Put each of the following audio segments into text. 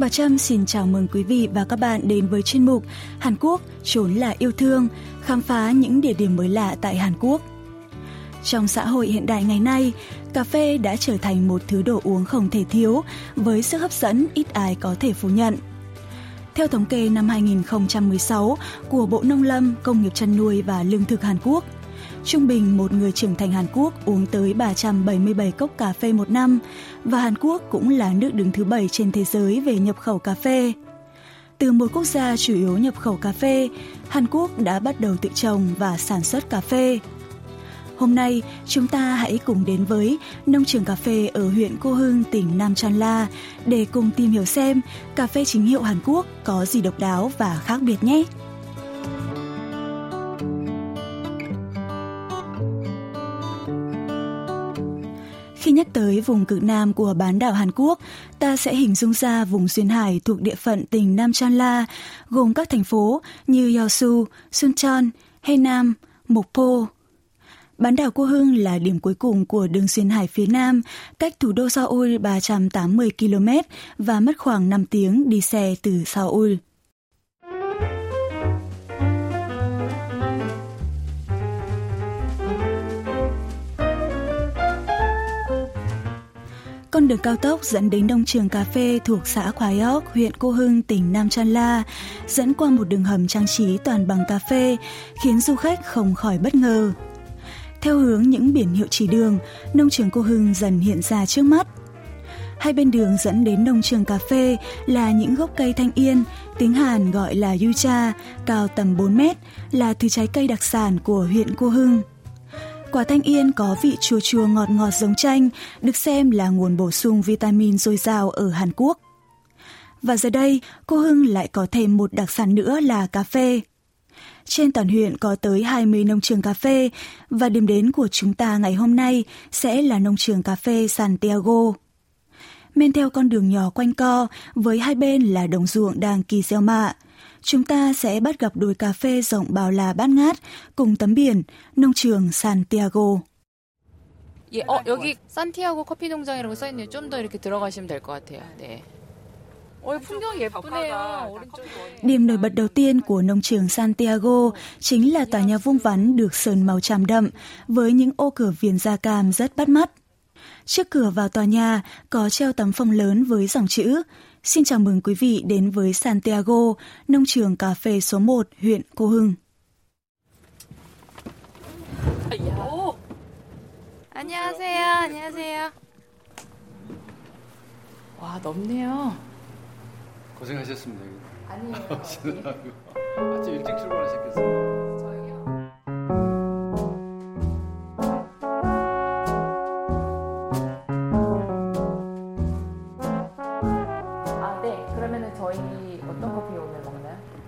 Bà Trâm xin chào mừng quý vị và các bạn đến với chuyên mục Hàn Quốc trốn là yêu thương, khám phá những địa điểm mới lạ tại Hàn Quốc. Trong xã hội hiện đại ngày nay, cà phê đã trở thành một thứ đồ uống không thể thiếu với sức hấp dẫn ít ai có thể phủ nhận. Theo thống kê năm 2016 của Bộ Nông lâm, Công nghiệp chăn nuôi và Lương thực Hàn Quốc, trung bình một người trưởng thành Hàn Quốc uống tới 377 cốc cà phê một năm và Hàn Quốc cũng là nước đứng thứ bảy trên thế giới về nhập khẩu cà phê. Từ một quốc gia chủ yếu nhập khẩu cà phê, Hàn Quốc đã bắt đầu tự trồng và sản xuất cà phê. Hôm nay, chúng ta hãy cùng đến với nông trường cà phê ở huyện Cô Hưng, tỉnh Nam Chan La để cùng tìm hiểu xem cà phê chính hiệu Hàn Quốc có gì độc đáo và khác biệt nhé. Khi nhắc tới vùng cực Nam của bán đảo Hàn Quốc, ta sẽ hình dung ra vùng duyên hải thuộc địa phận tỉnh Nam Chan La, gồm các thành phố như Yeosu, Suncheon, Haenam, Mokpo. Bán đảo Cô Hưng là điểm cuối cùng của đường xuyên hải phía Nam, cách thủ đô Seoul 380 km và mất khoảng 5 tiếng đi xe từ Seoul. Con đường cao tốc dẫn đến nông trường cà phê thuộc xã Khoái huyện Cô Hưng, tỉnh Nam Chan La, dẫn qua một đường hầm trang trí toàn bằng cà phê, khiến du khách không khỏi bất ngờ. Theo hướng những biển hiệu chỉ đường, nông trường Cô Hưng dần hiện ra trước mắt. Hai bên đường dẫn đến nông trường cà phê là những gốc cây thanh yên, tiếng Hàn gọi là yucha, cao tầm 4 mét, là thứ trái cây đặc sản của huyện Cô Hưng. Quả thanh yên có vị chua chua ngọt ngọt giống chanh, được xem là nguồn bổ sung vitamin dồi dào ở Hàn Quốc. Và giờ đây, cô Hưng lại có thêm một đặc sản nữa là cà phê. Trên toàn huyện có tới 20 nông trường cà phê và điểm đến của chúng ta ngày hôm nay sẽ là nông trường cà phê Santiago. Men theo con đường nhỏ quanh co với hai bên là đồng ruộng đang kỳ gieo mạ chúng ta sẽ bắt gặp đồi cà phê rộng bao la bát ngát cùng tấm biển nông trường Santiago. 예, 어, 여기 산티아고 커피 농장이라고 써 있네요. 좀 더 이렇게 들어가시면 될 것 같아요. 네. 어, 풍경 예쁘네요. Điểm nổi bật đầu tiên của nông trường Santiago chính là tòa nhà vuông vắn được sơn màu tràm đậm với những ô cửa viền da cam rất bắt mắt. Trước cửa vào tòa nhà có treo tấm phong lớn với dòng chữ Xin chào mừng quý vị đến với Santiago, nông trường cà phê số 1, huyện Cô Hưng. 안녕하세요. 안녕하세요. 와, 넓네요. 고생하셨습니다. 아니에요. 아침 일찍 출발하셨겠어요.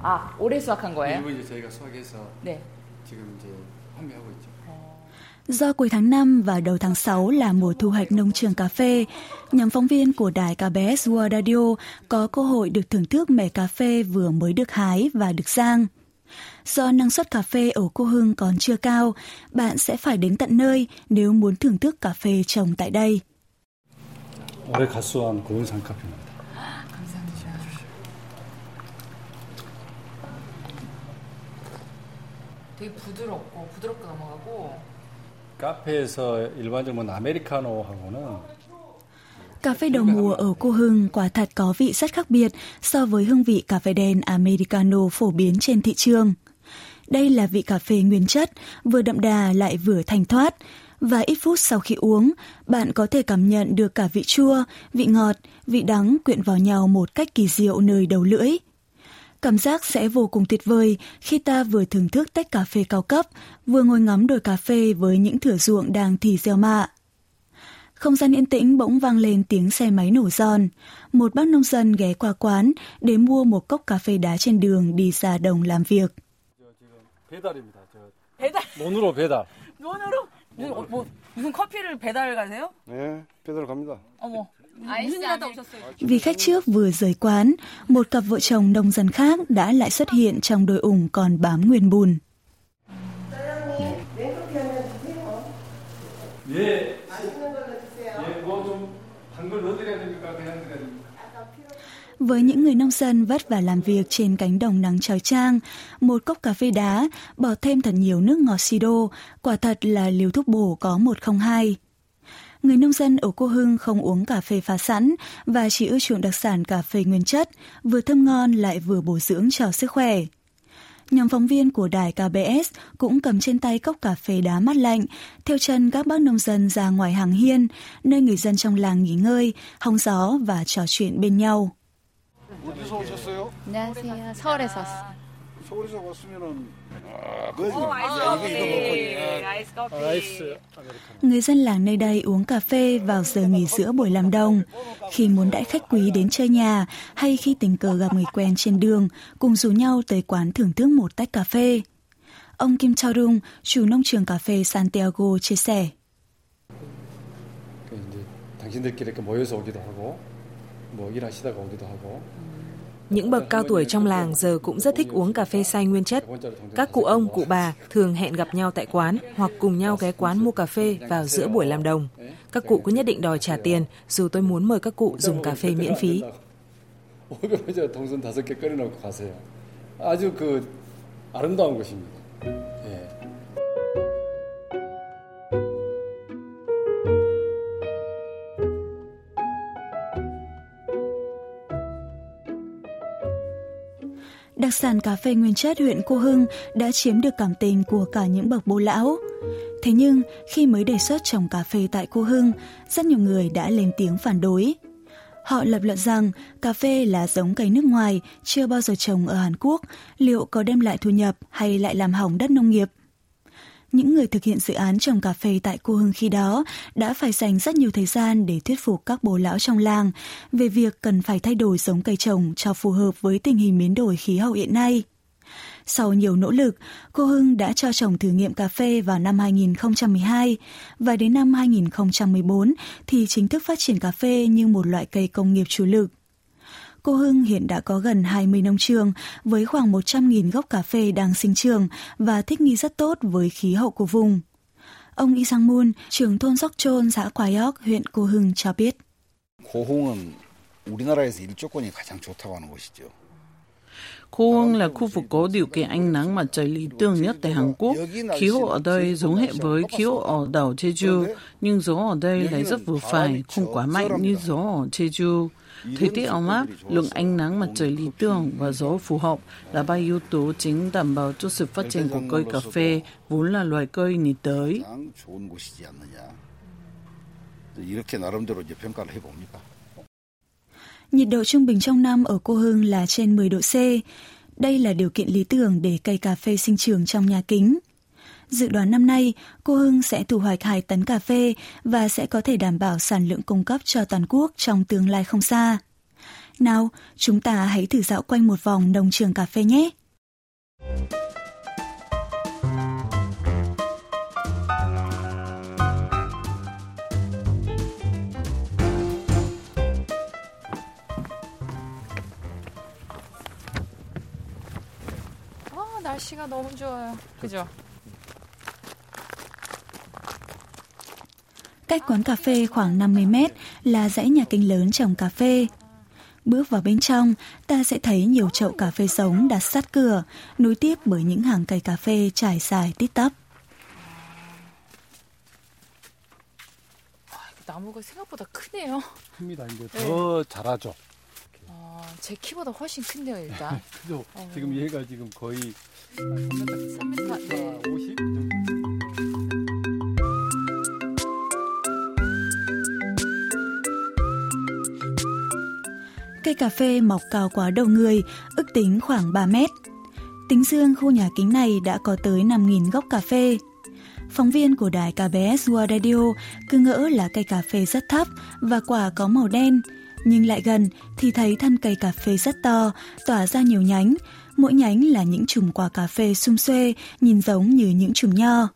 아, 올해 수확한 거예요? 일부 이제 저희가 수확해서 네. 지금 이제 판매하고 있죠. Do cuối tháng 5 và đầu tháng 6 là mùa thu hoạch nông trường cà phê, nhóm phóng viên của đài KBS World Radio có cơ hội được thưởng thức mẻ cà phê vừa mới được hái và được rang. Do năng suất cà phê ở Cô Hưng còn chưa cao, bạn sẽ phải đến tận nơi nếu muốn thưởng thức cà phê trồng tại đây. 올해 가수한 고운 산카페입니다. 되게 부드럽고 부드럽게 넘어가고 카페에서 일반적으로 아메리카노하고는 Cà phê đầu mùa ở Cô Hưng quả thật có vị rất khác biệt so với hương vị cà phê đen Americano phổ biến trên thị trường. Đây là vị cà phê nguyên chất, vừa đậm đà lại vừa thanh thoát. Và ít phút sau khi uống, bạn có thể cảm nhận được cả vị chua, vị ngọt, vị đắng quyện vào nhau một cách kỳ diệu nơi đầu lưỡi. Cảm giác sẽ vô cùng tuyệt vời khi ta vừa thưởng thức tách cà phê cao cấp, vừa ngồi ngắm đồi cà phê với những thửa ruộng đang thì gieo mạ. Không gian yên tĩnh bỗng vang lên tiếng xe máy nổ giòn. Một bác nông dân ghé qua quán để mua một cốc cà phê đá trên đường đi ra đồng làm việc. 배달입니다. 저 배달. 논으로 배달. 논으로? 뭐, 뭐 무슨 커피를 배달 가세요? 네, 배달 갑니다. 어머. vì khách trước vừa rời quán, một cặp vợ chồng nông dân khác đã lại xuất hiện trong đôi ủng còn bám nguyên bùn. Với những người nông dân vất vả làm việc trên cánh đồng nắng trói trang, một cốc cà phê đá, bỏ thêm thật nhiều nước ngọt siro, quả thật là liều thuốc bổ có 102 Người nông dân ở Cô Hưng không uống cà phê pha sẵn và chỉ ưa chuộng đặc sản cà phê nguyên chất, vừa thơm ngon lại vừa bổ dưỡng cho sức khỏe. Nhóm phóng viên của đài KBS cũng cầm trên tay cốc cà phê đá mát lạnh, theo chân các bác nông dân ra ngoài hàng hiên, nơi người dân trong làng nghỉ ngơi, hóng gió và trò chuyện bên nhau. 어디서 오셨어요? 안녕하세요. 서울에서 왔어요. 서울에서 왔으면은 어, 아이스 커피. 아이스 커피. 아이스 아메리카노. Người dân làng nơi đây uống cà phê vào giờ nghỉ giữa buổi làm đồng. Khi muốn đãi khách quý đến chơi nhà hay khi tình cờ gặp người quen trên đường, cùng rủ nhau tới quán thưởng thức một tách cà phê. Ông Kim Chao Rung, chủ nông trường cà phê Santiago chia sẻ. 그 이제 당신들끼리 이렇게 모여서 오기도 하고 뭐 일하시다가 오기도 하고 Những bậc cao tuổi trong làng giờ cũng rất thích uống cà phê xay nguyên chất. Các cụ ông, cụ bà thường hẹn gặp nhau tại quán hoặc cùng nhau ghé quán mua cà phê vào giữa buổi làm đồng. Các cụ cứ nhất định đòi trả tiền dù tôi muốn mời các cụ dùng cà phê miễn phí. 오늘 이제 동선 다섯 개 끓여놓고 가세요. 아주 그 아름다운 곳입니다. 예. Sản cà phê nguyên chất huyện Cô Hưng đã chiếm được cảm tình của cả những bậc bố lão. Thế nhưng, khi mới đề xuất trồng cà phê tại Cô Hưng, rất nhiều người đã lên tiếng phản đối. Họ lập luận rằng cà phê là giống cây nước ngoài, chưa bao giờ trồng ở Hàn Quốc, liệu có đem lại thu nhập hay lại làm hỏng đất nông nghiệp. Những người thực hiện dự án trồng cà phê tại cô Hưng khi đó đã phải dành rất nhiều thời gian để thuyết phục các bố lão trong làng về việc cần phải thay đổi giống cây trồng cho phù hợp với tình hình biến đổi khí hậu hiện nay. Sau nhiều nỗ lực, cô Hưng đã cho trồng thử nghiệm cà phê vào năm 2012 và đến năm 2014 thì chính thức phát triển cà phê như một loại cây công nghiệp chủ lực. Cô Hưng hiện đã có gần 20 nông trường với khoảng 100.000 gốc cà phê đang sinh trưởng và thích nghi rất tốt với khí hậu của vùng. Ông Y Sang Moon, trưởng thôn Sóc Trôn, xã Quài huyện Cô Hưng cho biết. 고흥은 우리나라에서 일조권이 가장 좋다고 하는 곳이죠. Cô Hương là khu vực có điều kiện ánh nắng mặt trời lý tưởng nhất tại Hàn Quốc. Khí hậu ở đây giống hệ với khí hậu ở đảo Jeju, nhưng gió ở đây lại rất vừa phải, không quá mạnh như gió ở Jeju. Thời tiết ấm áp, lượng ánh nắng mặt trời lý tưởng và gió phù hợp là ba yếu tố chính đảm bảo cho sự phát triển của cây cà phê, vốn là loài cây nhiệt đới. 가장 좋은 곳이지 않느냐. 이렇게 나름대로 이제 평가를 해봅니다. Nhiệt độ trung bình trong năm ở Cô Hưng là trên 10 độ C. Đây là điều kiện lý tưởng để cây cà phê sinh trưởng trong nhà kính. Dự đoán năm nay, cô Hưng sẽ thu hoạch 2 tấn cà phê và sẽ có thể đảm bảo sản lượng cung cấp cho toàn quốc trong tương lai không xa. Nào, chúng ta hãy thử dạo quanh một vòng nông trường cà phê nhé! 날씨가 너무 좋아요. 그죠? Cách quán cà phê khoảng 50 mét là dãy nhà kinh lớn trồng cà phê. Bước vào bên trong, ta sẽ thấy nhiều chậu cà phê sống đặt sát cửa, nối tiếp bởi những hàng cây cà phê trải dài tít tắp. 아, 나무가 생각보다 크네요. 큽니다. 이제 더 자라죠. 어, 제 키보다 훨씬 큰데요, 일단. 그죠? 지금 얘가 지금 거의 3m 3m. 네. 50 정도. Cây cà phê mọc cao quá đầu người, ước tính khoảng 3 mét. Tính riêng khu nhà kính này đã có tới 5.000 gốc cà phê. Phóng viên của đài KBS World Radio cứ ngỡ là cây cà phê rất thấp và quả có màu đen, nhưng lại gần thì thấy thân cây cà phê rất to, tỏa ra nhiều nhánh. Mỗi nhánh là những chùm quả cà phê sum xuê, nhìn giống như những chùm nho.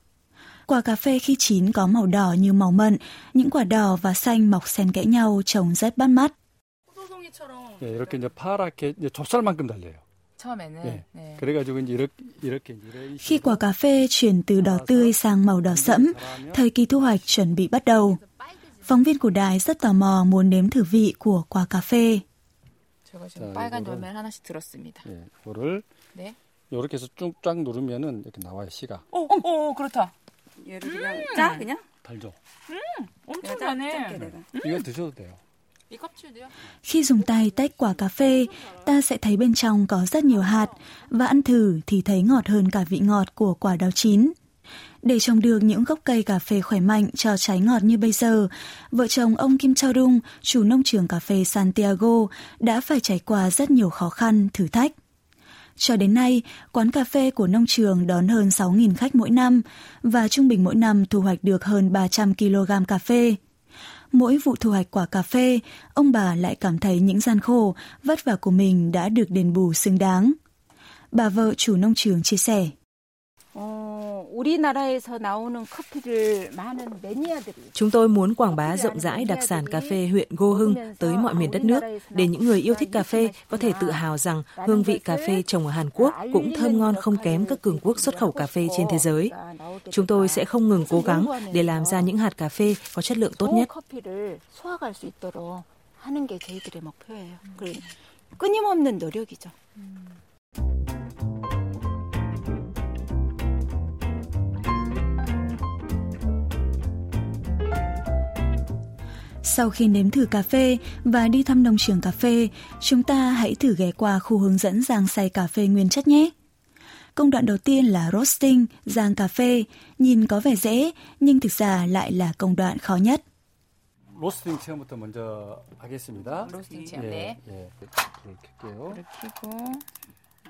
Quả cà phê khi chín có màu đỏ như màu mận, những quả đỏ và xanh mọc xen kẽ nhau trông rất bắt mắt. 포도송이처럼 예, 이렇게 이제 파랗게 이제 좁쌀만큼 달려요. 처음에는. 예. 네. 그래가지고 이제 이렇게 이렇게 이제 이런 Khi quả cà phê chuyển từ đỏ tươi sang màu đỏ sẫm, thời kỳ thu hoạch chuẩn bị bắt đầu. Phóng viên của đài rất tò mò muốn nếm thử vị của quả cà phê. 제가 지금 빨간 열매 하나씩 들었습니다. 예, 이거를 네. 이렇게 해서 쭉쫙 누르면은 이렇게 나와요 시가. 오, 오, 오 그렇다. 얘를 그냥 짜 그냥? 달죠. 엄청 짜, 짜네. 짧게 내가. 이거 드셔도 돼요. 이 껍질도요? Khi dùng tay tách quả cà phê, ta sẽ thấy bên trong có rất nhiều hạt và ăn thử thì thấy ngọt hơn cả vị ngọt của quả đào chín. Để trồng được những gốc cây cà phê khỏe mạnh cho trái ngọt như bây giờ, vợ chồng ông Kim Chao Dung, chủ nông trường cà phê Santiago, đã phải trải qua rất nhiều khó khăn, thử thách. Cho đến nay, quán cà phê của nông trường đón hơn 6.000 khách mỗi năm và trung bình mỗi năm thu hoạch được hơn 300 kg cà phê. Mỗi vụ thu hoạch quả cà phê, ông bà lại cảm thấy những gian khổ, vất vả của mình đã được đền bù xứng đáng. Bà vợ chủ nông trường chia sẻ. Ừ Chúng tôi muốn quảng bá rộng rãi đặc sản cà phê huyện Gô Hưng tới mọi miền đất nước để những người yêu thích cà phê có thể tự hào rằng hương vị cà phê trồng ở Hàn Quốc cũng thơm ngon không kém các cường quốc xuất khẩu cà phê trên thế giới. Chúng tôi sẽ không ngừng cố gắng để làm ra những hạt cà phê có chất lượng tốt nhất. 커피를 수확할 수 있도록 하는 게 저희들의 목표예요. 그 끊임없는 노력이죠. Sau khi nếm thử cà phê và đi thăm nông trường cà phê, chúng ta hãy thử ghé qua khu hướng dẫn rang xay cà phê nguyên chất nhé. Công đoạn đầu tiên là roasting, rang cà phê, nhìn có vẻ dễ nhưng thực ra lại là công đoạn khó nhất. 로스팅 체험부터 먼저 하겠습니다. 로스팅 체험. 예, 네. 예, 불을 켤게요. 불을 켜고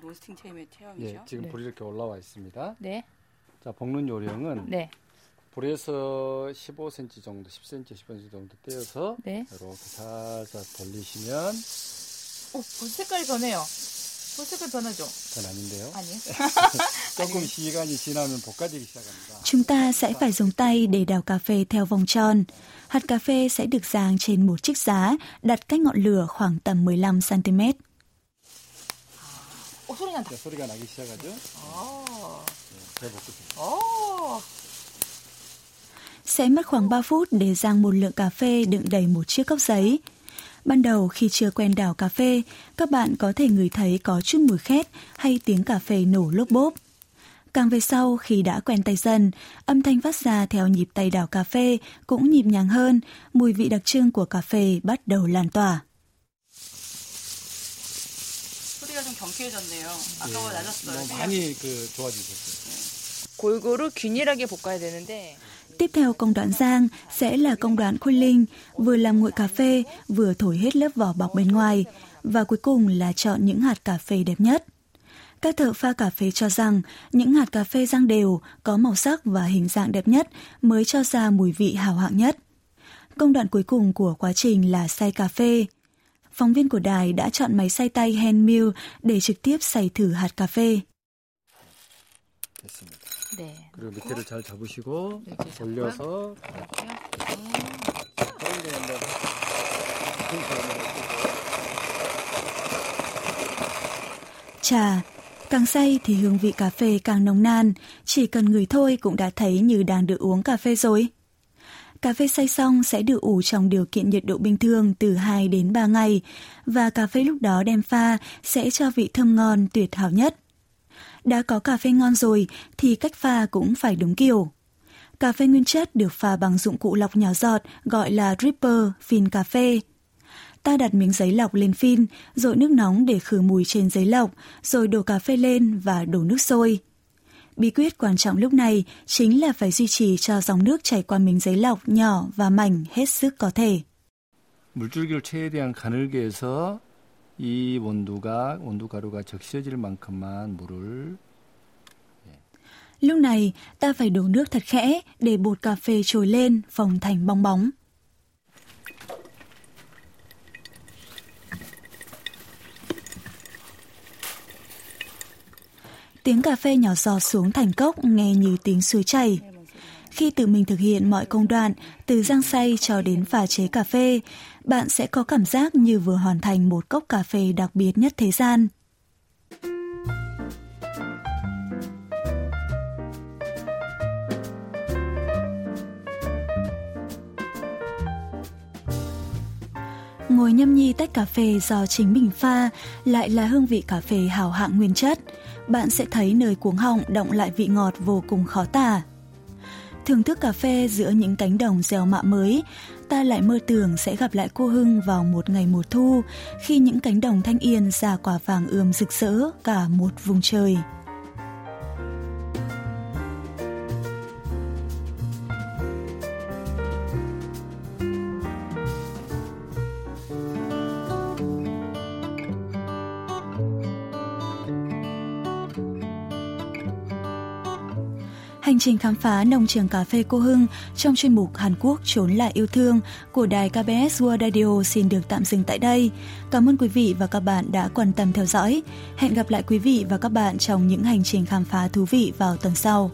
로스팅 체험의 예, 체험이죠. 지금 네. 불이 이렇게 올라와 있습니다. 네. 자, 볶는 요령은 네. 불에서 15cm 정도, 10cm, 15cm 정도 떼어서 네. 이렇게 살짝 돌리시면 오, 벌 색깔이 변해요. 벌 색깔 변하죠? 전 아닌데요. 아니요. 조금 시간이 지나면 볶아지기 시작합니다. Chúng ta sẽ phải dùng tay để đào cà phê theo vòng tròn. Hạt cà phê sẽ được rang trên một chiếc giá đặt cách ngọn lửa khoảng tầm 15 cm. 오, 소리 난다. 자, 소리가 나기 시작하죠. 오. 잘 볶으세요. 오. Sẽ mất khoảng 3 phút để rang một lượng cà phê đựng đầy một chiếc cốc giấy. Ban đầu khi chưa quen đào cà phê, các bạn có thể ngửi thấy có chút mùi khét hay tiếng cà phê nổ lốp bốp. Càng về sau khi đã quen tay dần, âm thanh phát ra theo nhịp tay đào cà phê cũng nhịp nhàng hơn, mùi vị đặc trưng của cà phê bắt đầu lan tỏa. 소리가 좀 경쾌해졌네요. 아까보다 낮았어요. 너무 많이 그 좋아지셨어요. 골고루 균일하게 볶아야 되는데 Tiếp theo công đoạn rang sẽ là công đoạn khuôn linh, vừa làm nguội cà phê, vừa thổi hết lớp vỏ bọc bên ngoài, và cuối cùng là chọn những hạt cà phê đẹp nhất. Các thợ pha cà phê cho rằng những hạt cà phê rang đều, có màu sắc và hình dạng đẹp nhất mới cho ra mùi vị hào hạng nhất. Công đoạn cuối cùng của quá trình là xay cà phê. Phóng viên của đài đã chọn máy xay tay handmill để trực tiếp xay thử hạt cà phê. 됐습니다. 네. 그리고 밑에를 잘 잡으시고 이렇게 잡고요. 올려서 다른 데 한번 Chà, càng xay thì hương vị cà phê càng nồng nàn, chỉ cần ngửi thôi cũng đã thấy như đang được uống cà phê rồi. Cà phê xay xong sẽ được ủ trong điều kiện nhiệt độ bình thường từ 2 đến 3 ngày và cà phê lúc đó đem pha sẽ cho vị thơm ngon tuyệt hảo nhất. Đã có cà phê ngon rồi thì cách pha cũng phải đúng kiểu. Cà phê nguyên chất được pha bằng dụng cụ lọc nhỏ giọt gọi là dripper, phin cà phê. Ta đặt miếng giấy lọc lên phin, rồi nước nóng để khử mùi trên giấy lọc, rồi đổ cà phê lên và đổ nước sôi. Bí quyết quan trọng lúc này chính là phải duy trì cho dòng nước chảy qua miếng giấy lọc nhỏ và mảnh hết sức có thể. 물줄기를 최대한 가늘게 해서 이 온도가 온도 가루가 적셔질 만큼만 물을 Lúc này, ta phải đổ nước thật khẽ để bột cà phê trồi lên, phồng thành bong bóng. Tiếng cà phê nhỏ giọt xuống thành cốc nghe như tiếng suối chảy. Khi tự mình thực hiện mọi công đoạn, từ rang xay cho đến pha chế cà phê, bạn sẽ có cảm giác như vừa hoàn thành một cốc cà phê đặc biệt nhất thế gian. Ngồi nhâm nhi tách cà phê do chính mình pha lại là hương vị cà phê hào hạng nguyên chất. Bạn sẽ thấy nơi cuống họng động lại vị ngọt vô cùng khó tả. Thưởng thức cà phê giữa những cánh đồng gieo mạ mới, ta lại mơ tưởng sẽ gặp lại cô Hưng vào một ngày mùa thu khi những cánh đồng thanh yên ra quả vàng ươm rực rỡ cả một vùng trời. Hành trình khám phá nông trường cà phê Cô Hưng trong chuyên mục Hàn Quốc trốn lại yêu thương của đài KBS World Radio xin được tạm dừng tại đây. Cảm ơn quý vị và các bạn đã quan tâm theo dõi. Hẹn gặp lại quý vị và các bạn trong những hành trình khám phá thú vị vào tuần sau.